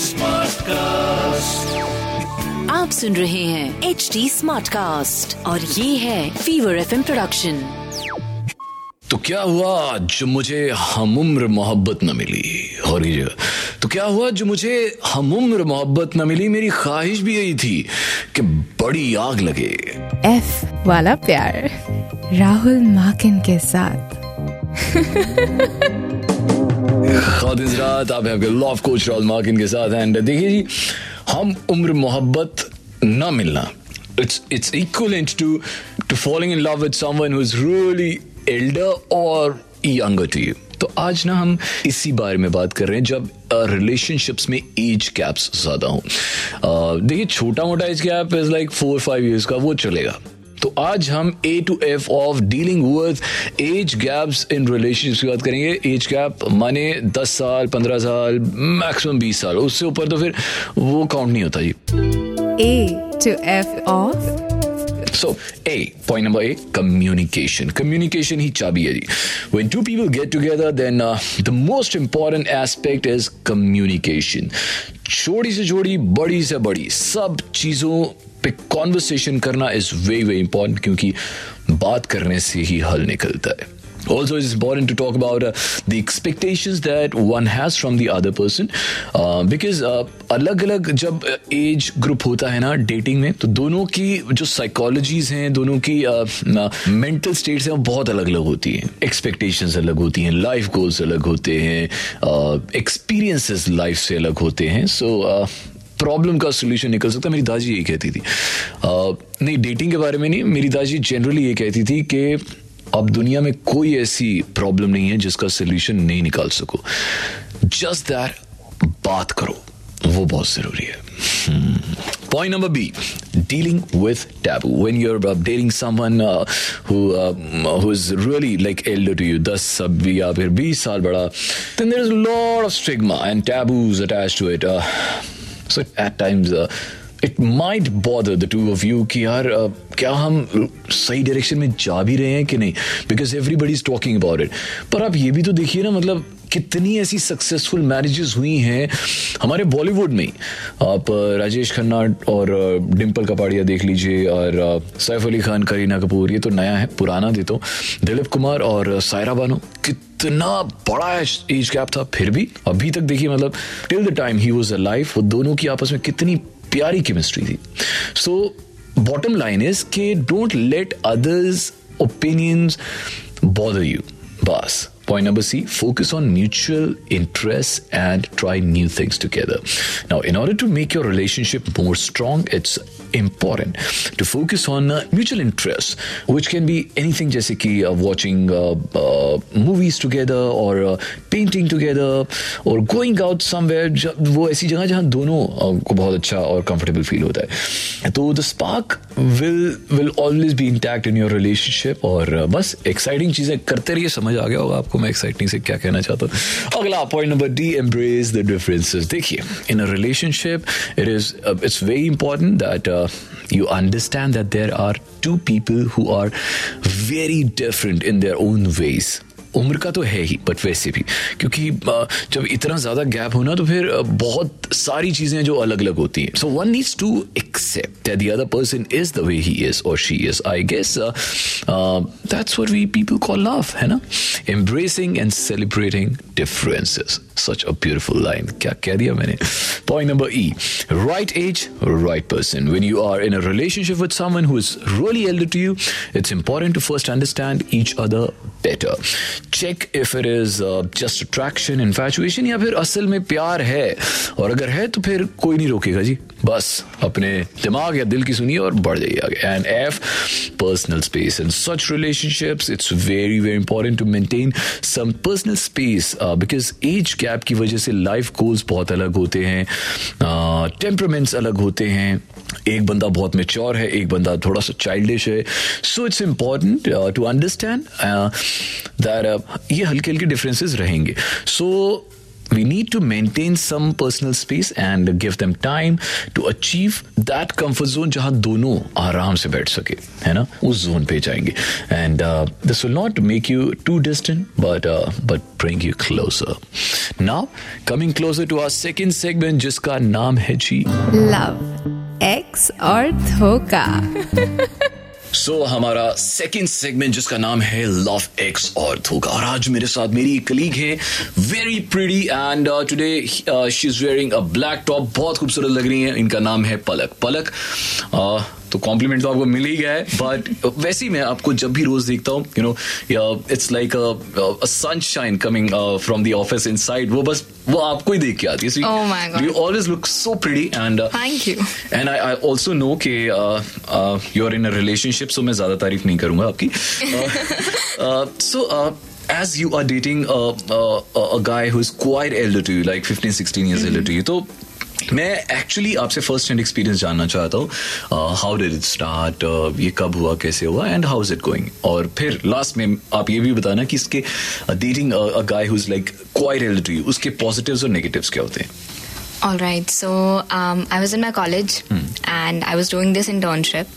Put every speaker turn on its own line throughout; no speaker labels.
Smart cast
आप सुन रहे हैं एच डी स्मार्ट कास्ट और ये है फीवर एफ़ प्रोडक्शन
तो क्या हुआ जो मुझे हम उम्र मोहब्बत न मिली? और ये तो क्या हुआ जो मुझे हम उम्र मोहब्बत न मिली? मेरी ख्वाहिश भी यही थी कि बड़ी आग लगे।
एफ़ वाला प्यार राहुल माकिन के साथ।
खातिन रात आप आपके लव कोच राहुल मार्किन के साथ एंड देखिए जी, हम उम्र मोहब्बत न मिलना it's it's equivalent to to falling in love with someone who is really elder और यंगर टू यू तो आज ना हम इसी बारे में बात कर रहे हैं, जब रिलेशनशिप्स में एज गैप्स ज़्यादा हों। देखिए छोटा मोटा age gap is like four five years का, वो चलेगा। तो आज हम A to F of dealing with age gaps in relationship की बात करेंगे। एज गैप माने 10 साल 15 साल मैक्सिमम 20 साल। उससे ऊपर तो फिर वो काउंट नहीं होता जी
A to F of
so a point number A communication communication ही चाबी है जी। When two people get together then the most important aspect is communication छोटी से छोटी बड़ी से बड़ी सब चीज़ों पे कॉन्वर्सेशन करना इज़ वेरी वेरी इंपॉर्टेंट क्योंकि बात करने से ही हल निकलता है। Also it's important to talk about uh, the expectations that one has from the other person uh, because uh, अलग अलग जब एज ग्रुप होता है ना डेटिंग में तो दोनों की जो साइकोलॉजीज हैं दोनों की मेंटल स्टेट्स हैं वो बहुत अलग अलग होती हैं। एक्सपेक्टेशंस अलग होती हैं लाइफ गोल्स अलग होते हैं एक्सपीरियंसेस लाइफ से अलग होते हैं। सो so, प्रॉब्लम का सोल्यूशन निकल सकता मेरी दादी यही कहती थी। नहीं डेटिंग के बारे में नहीं, मेरी दादी जनरली ये कहती थी कि अब दुनिया में कोई ऐसी प्रॉब्लम नहीं है जिसका सोल्यूशन नहीं निकाल सको। जस्ट दैट बात करो। वो बहुत ज़रूरी है। Point number B dealing with taboo when you're dealing someone who is really like elder to you दस सब भी या फिर बीस साल बड़ा there is lot of stigma and taboos attach to it so at times uh, it might bother the two of you कि यार uh, क्या हम सही डायरेक्शन में जा भी रहे हैं कि नहीं? Because everybody is talking about it पर आप ये भी तो देखिए ना मतलब कितनी ऐसी सक्सेसफुल मैरिजेस हुई हैं हमारे बॉलीवुड में। आप राजेश खन्ना और डिम्पल कपाड़िया देख लीजिए और सैफ अली खान करीना कपूर ये तो नया है पुराना दे तो। दिलीप कुमार और सायरा बानो। कितना बड़ा एज गैप था फिर भी। अभी तक देखिए मतलब till the time he was alive वो दोनों की आपस में कितनी प्यारी केमिस्ट्री थी सो बॉटम लाइन इज के don't let others opinions bother you बस Point number C, focus on mutual interests and try new things together. Now, in order to make your relationship more strong, it's important to focus on uh, mutual interests, which can be anything जैसे कि uh, watching uh, uh, movies together or uh, painting together or going out somewhere वो ऐसी जगह जहाँ दोनों को बहुत अच्छा comfortable feel होता है तो the spark will will always be intact in your relationship और बस exciting चीज़ें करते रहिए समझ आ गया होगा आपको मैं एक्साइटिंग से क्या कहना चाहता हूँ अगला point number D embrace the differences देखिए in a relationship it is it's very important that Uh, you understand that there are two people who are very different in their own ways उम्र का तो है ही but वैसे भी। क्योंकि जब इतना ज़्यादा गैप होना तो फिर बहुत सारी चीज़ें जो अलग अलग होती हैं। So one needs to accept that the other person is the way he is और she is I guess that's what we people call love है ना? Embracing and celebrating differences such a beautiful line क्या कह दिया मैंने? Point number E right age right person when you are in a relationship with someone who is really elder to you it's important to first understand each other Check if it is uh, just attraction, infatuation या फिर असल में प्यार है। और अगर है तो फिर कोई नहीं रोकेगा जी। बस अपने दिमाग या दिल की सुनिए और बढ़ जाइए आगे। And F personal space in such relationships it's very very important to maintain some personal space because age gap की वजह से लाइफ गोल्स बहुत अलग होते हैं टेम्परमेंट्स uh, अलग होते हैं। एक बंदा बहुत मेच्योर है एक बंदा थोड़ा सा चाइल्डिश है। So it's important to understand that ये हल्के हल्के डिफरेंसेस रहेंगे. सो we need to maintain some personal space and give them time to achieve that comfort zone जहाँ दोनों आराम से बैठ सके, है ना? उस जोन पे जाएँगे. And this will not make you too distant but but bring you closer now coming closer to our second segment जिसका नाम है जी
लव एक्स और धोखा.
सो so, हमारा सेकंड सेगमेंट जिसका नाम है लव एक्स और धोखा और आज मेरे साथ मेरी कलीग है very pretty and today she is wearing a black top बहुत खूबसूरत लग रही है। इनका नाम है पलक। पलक uh, तो कॉम्प्लीमेंट तो आपको मिल ही गया है बट वैसे ही मैं आपको जब भी रोज देखता हूँ you know it's like sunshine coming from the office inside वो बस वो आपको ही देख के आती है. You always look so pretty and
Thank you.
And I I also know कि you are in a relationship so मैं ज़्यादा तारीफ़ नहीं करूँगा आपकी सो as you are dating a, a, a guy who is quite elder to you, like 15, 16 years elder to you, तो मैं actually आपसे फ़र्स्ट हैंड एक्सपीरियंस जानना चाहता हूँ हाउ डिड इट स्टार्ट ये कब हुआ कैसे हुआ and how is it going और फिर लास्ट में आप ये भी बताना कि इसके dating a guy who is like quite elder to you उसके पॉजिटिव्स और नेगेटिव्स क्या होते हैं
All right. So um, I was in my college and I was doing this internship.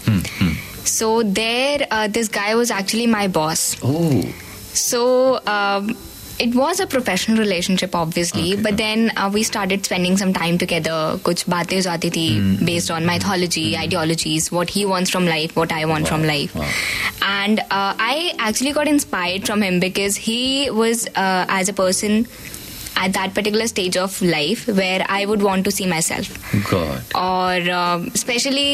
So there, uh, this guy was actually my boss.
Oh
So um, it was a professional relationship obviously
okay,
but then uh, we started spending some time together kuch baatein ho jati thi hmm, hmm, hmm. based on mythology mm-hmm. ideologies what he wants from life what i want wow. from life
wow.
and uh, i actually got inspired from him because he was uh, as a person at that particular stage of life where i would want to see myself
god
or um, especially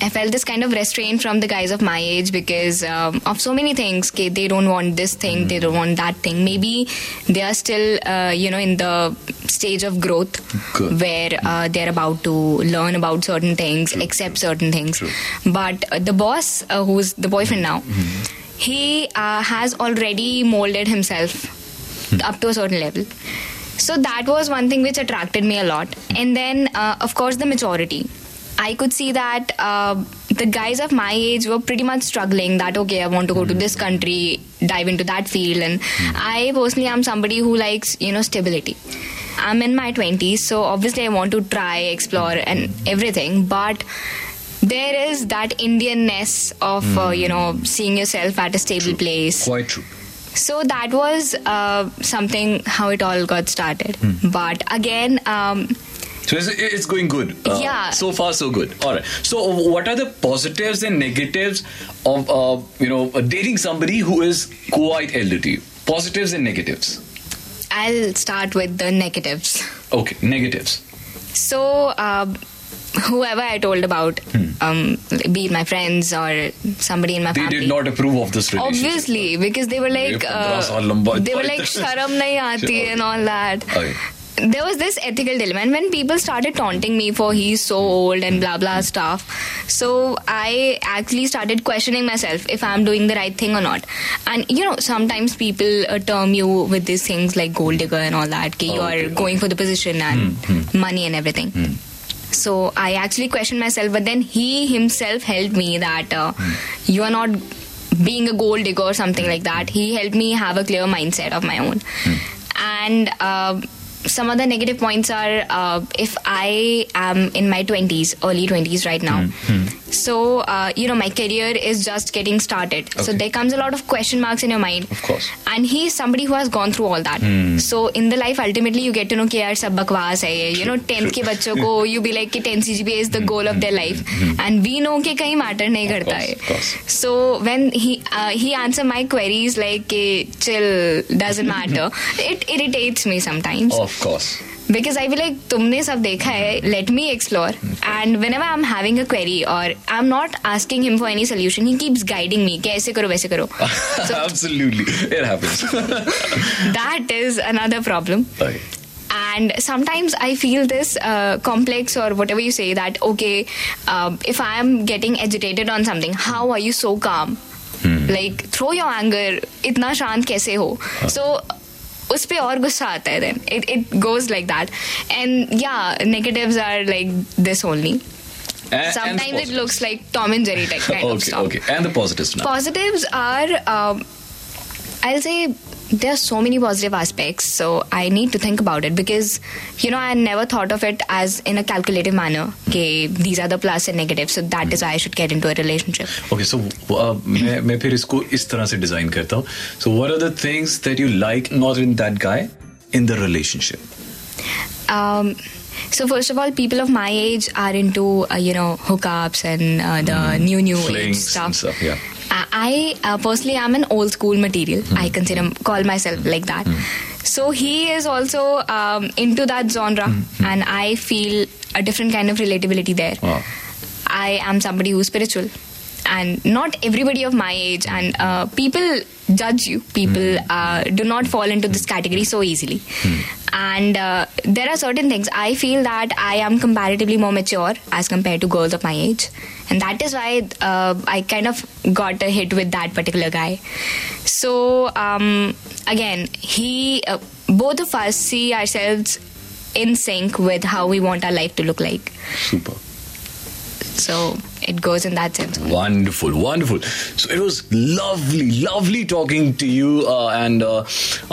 I felt this kind of restraint from the guys of my age because um, of so many things. Okay, they don't want this thing, they don't want that thing. Maybe they are still, uh, you know, in the stage of growth
Good.
where uh, they're about to learn about certain things, accept certain things.
True.
But uh, the boss, uh, who's the boyfriend now, he uh, has already molded himself up to a certain level. So that was one thing which attracted me a lot. And then, uh, of course, the maturity. I could see that uh, the guys of my age were pretty much struggling that, okay, I want to go to this country, dive into that field. And I personally am somebody who likes, you know, stability. I'm in my 20s, so obviously I want to try, explore, and everything. But there is that Indianness of, uh, you know, seeing yourself at a stable place.
Quite true.
So that was uh, something how it all got started. But again, um,
so it's, it's going good. Uh,
yeah.
So far, so good. All right. So uh, what are the positives and negatives of uh, you know uh, dating somebody who is quite elderly? Positives and negatives.
I'll start with the negatives.
Okay, negatives.
So. Uh, whoever I told about, hmm. um, be it my friends or somebody in my
they
family, they
did not approve of this relationship.
Obviously, because they were like, uh, they were like, sharam nahi aati and all that.
Okay.
There was this ethical dilemma, and when people started taunting me for he's so old and blah blah stuff, so I actually started questioning myself if I'm doing the right thing or not. And you know, sometimes people uh, term you with these things like gold digger and all that, ki you are
okay. Hmm,
going for the position and money and everything. So I actually questioned myself, but then he himself helped me that uh,
Hmm.
you are not being a gold digger or something like that. He helped me have a clear mindset of my own.
Hmm.
And uh, some other negative points are uh, if I am in my 20s, early 20s right now.
Mm-hmm.
So, uh, you know, my career is just getting started.
Okay.
So there comes a lot of question marks in your mind.
Of course.
And he is somebody who has gone through all that. Mm. So in the life, ultimately, you get to know, that yaar, sab bakwas hai. You know, 10th ke bacho ko, you be like, ki 10 CGPA is the hmm, goal of hmm, their life. And we know that kahin matter nahi
karta
hai.
Of course.
So when he, uh, he answer my queries like, chill, doesn't matter. it irritates me sometimes.
Of course
because I will like तुमने सब देखा है let me explore and whenever I am having a query और I am not asking him for any solution he keeps guiding me कि ऐसे करो वैसे करो. That is another problem and sometimes I feel this complex और whatever you say that okay if I am getting agitated on something how are you so काम like throw your anger इतना शांत कैसे हो? सो -huh. so, उस पर और गुस्सा आता है then it it goes like that and या negatives are like this only
And, and
sometimes it looks like tom and jerry type kind
okay, of
stuff
okay. And the positives now.
positives are um, i'll say there are so many positive aspects so i need to think about it because you know i never thought of it as in a calculative manner okay these are the plus and negatives so that is why i should get into a relationship
Okay, so uh, मैं मैं फिर इसको इस तरह से design करता हूँ. So what are the things that you like not in that guy in the relationship?
Um, so first of all, people of my age are into uh, you know hookups and uh, the new new age
Flings
stuff.
and stuff, yeah.
I uh, personally am an old school material. I consider call myself like that. So he is also um, into that genre, and I feel a different kind of relatability there.
Wow.
I am somebody who's spiritual, and not everybody of my age and uh, people judge you. People uh, do not fall into this category so easily. And uh, there are certain things I feel that I am comparatively more mature as compared to girls of my age, and that is why uh, I kind of got a hit with that particular guy. So um, again, he, uh, both of us see ourselves in sync with how we want our life to look like.
Super.
So it goes in that sense.
Wonderful, wonderful. So it was lovely, lovely talking to you, uh, and uh,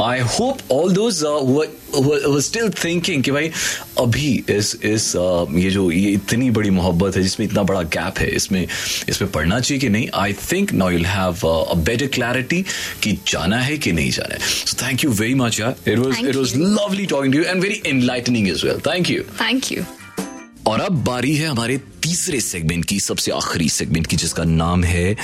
I hope all those uh, who, were, who were- who were still thinking कि भाई अभी इस इस uh, ये जो ये इतनी बड़ी मोहब्बत है जिसमें इतना बड़ा गैप है इसमें इसमें पढ़ना चाहिए कि नहीं I think now you'll have a better clarity कि जाना है कि नहीं जाना है so thank you very much यार it was
Thank
it was
you.
Lovely talking to you and very enlightening as well thank you
Thank you.
और अब बारी है हमारे तीसरे सेगमेंट की सबसे आखिरी सेगमेंट की जिसका नाम है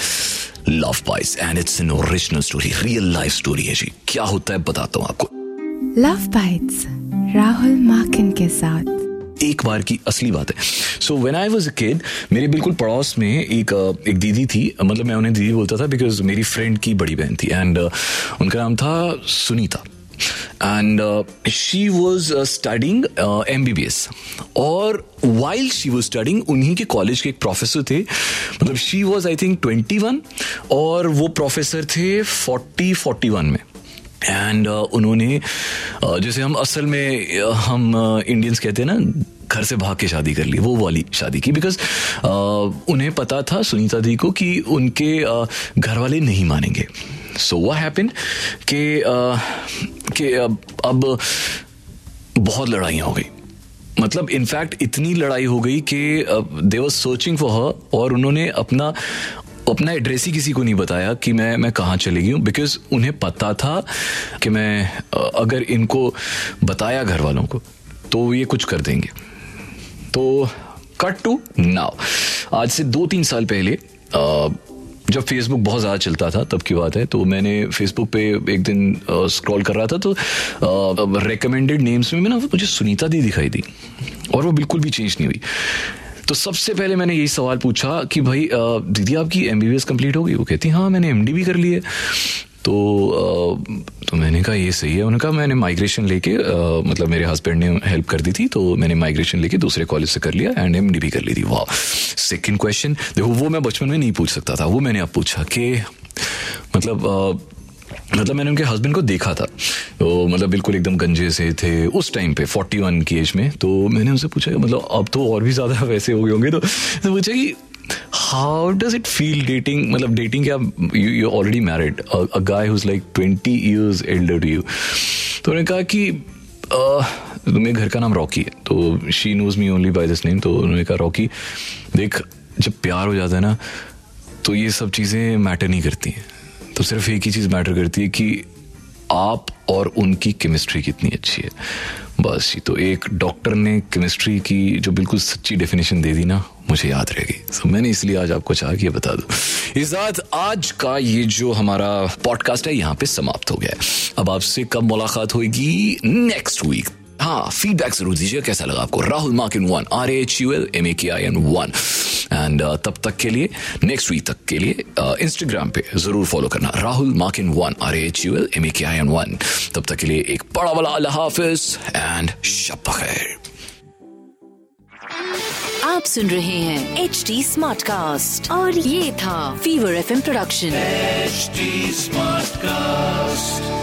लव बाइस and it's an original story real life story है जी। क्या होता है बताता हूँ आपको।
लव बाइट्स राहुल माकिन के साथ।
एक बार की असली बात है। So when I was a kid मेरे बिल्कुल पड़ोस में एक एक दीदी थी। मतलब मैं उन्हें दीदी बोलता था बिकॉज़ मेरी फ्रेंड की बड़ी बहन थी। एंड उनका नाम था Sunita. And she was studying M B B S और वाइल शी वॉज़ स्टडिंग उन्हीं के कॉलेज के एक प्रोफेसर थे. मतलब she was I think twenty one और वो प्रोफेसर थे फोर्टी फोर्टी वन में. एंड uh, उन्होंने uh, जैसे हम असल में uh, हम इंडियंस uh, कहते हैं ना घर से भाग के शादी कर ली वो वाली शादी की. बिकॉज़ उन्हें पता था सुनीता दी को कि उनके uh, घर वाले नहीं मानेंगे. सो वह हैपन कि uh, कि अब अब बहुत लड़ाइयाँ हो गई। मतलब इनफैक्ट इतनी लड़ाई हो गई कि they was searching for her और उन्होंने अपना अपना एड्रेस ही किसी को नहीं बताया कि मैं मैं कहाँ चली गई हूँ बिकॉज़ उन्हें पता था कि मैं अगर इनको बताया घर वालों को तो ये कुछ कर देंगे। तो कट टू नाउ आज से दो तीन साल पहले जब फेसबुक बहुत ज़्यादा चलता था, तब की बात है। तो मैंने फेसबुक पे एक दिन स्क्रॉल कर रहा था तो रिकमेंडेड नेम्स में ना मुझे सुनीता दी दिखाई दी और वो बिल्कुल भी चेंज नहीं हुई। तो सबसे पहले मैंने यही सवाल पूछा कि भाई दीदी आपकी M B B S complete हो गई? वो कहती हाँ मैंने एम डी भी कर ली है। तो तो मैंने कहा, ये सही है। उन्होंने कहा, मैंने माइग्रेशन लेके मतलब मेरे हस्बैंड ने हेल्प कर दी थी तो मैंने माइग्रेशन लेके दूसरे कॉलेज से कर लिया एंड एम डी भी कर ली थी। वाह। सेकंड क्वेश्चन देखो, वो मैं बचपन में नहीं पूछ सकता था। वो मैंने अब पूछा कि मतलब मतलब मैंने उनके हस्बैंड को देखा था। तो मतलब बिल्कुल एकदम गंजे से थे उस टाइम पे 41 की एज में। तो मैंने उनसे पूछा मतलब अब तो और भी ज़्यादा वैसे हो गए होंगे। तो तो पूछा कि how does it feel dating मतलब डेटिंग क्या you you already married a guy whose like twenty years elder you तो उन्होंने कहा कि तो मेरे घर का नाम रॉकी है. तो she knows me only by this name तो उन्होंने कहा रॉकी देख, जब प्यार हो जाता है ना तो ये सब चीज़ें मैटर नहीं करती हैं. तो सिर्फ़ एक ही चीज़ मैटर करती है कि आप और उनकी केमिस्ट्री कितनी अच्छी है। बस जी तो एक डॉक्टर ने केमिस्ट्री की जो बिल्कुल सच्ची डेफिनेशन दे दी ना मुझे याद रह गई। So, मैंने इसलिए आज आपको चाहा कि ये बता दूँ। इस आज का ये जो हमारा पॉडकास्ट है यहाँ पे समाप्त हो गया है। अब आपसे कब मुलाकात होगी? नेक्स्ट वीक हाँ फीडबैक ज़रूर दीजिए। कैसा लगा आपको? Rahul Makin one R H U L M A K I N one. And uh, तब तक के लिए नेक्स्ट वीक तक के लिए इंस्टाग्राम uh, पे ज़रूर फॉलो करना। Rahul Makin one R H U L M A K I N one तब तक के लिए एक बड़ा वाला अल्लाह हाफिज एंड शब खैर।
आप सुन रहे हैं एच डी स्मार्ट कास्ट और ये था fever F production
H smart Smartcast.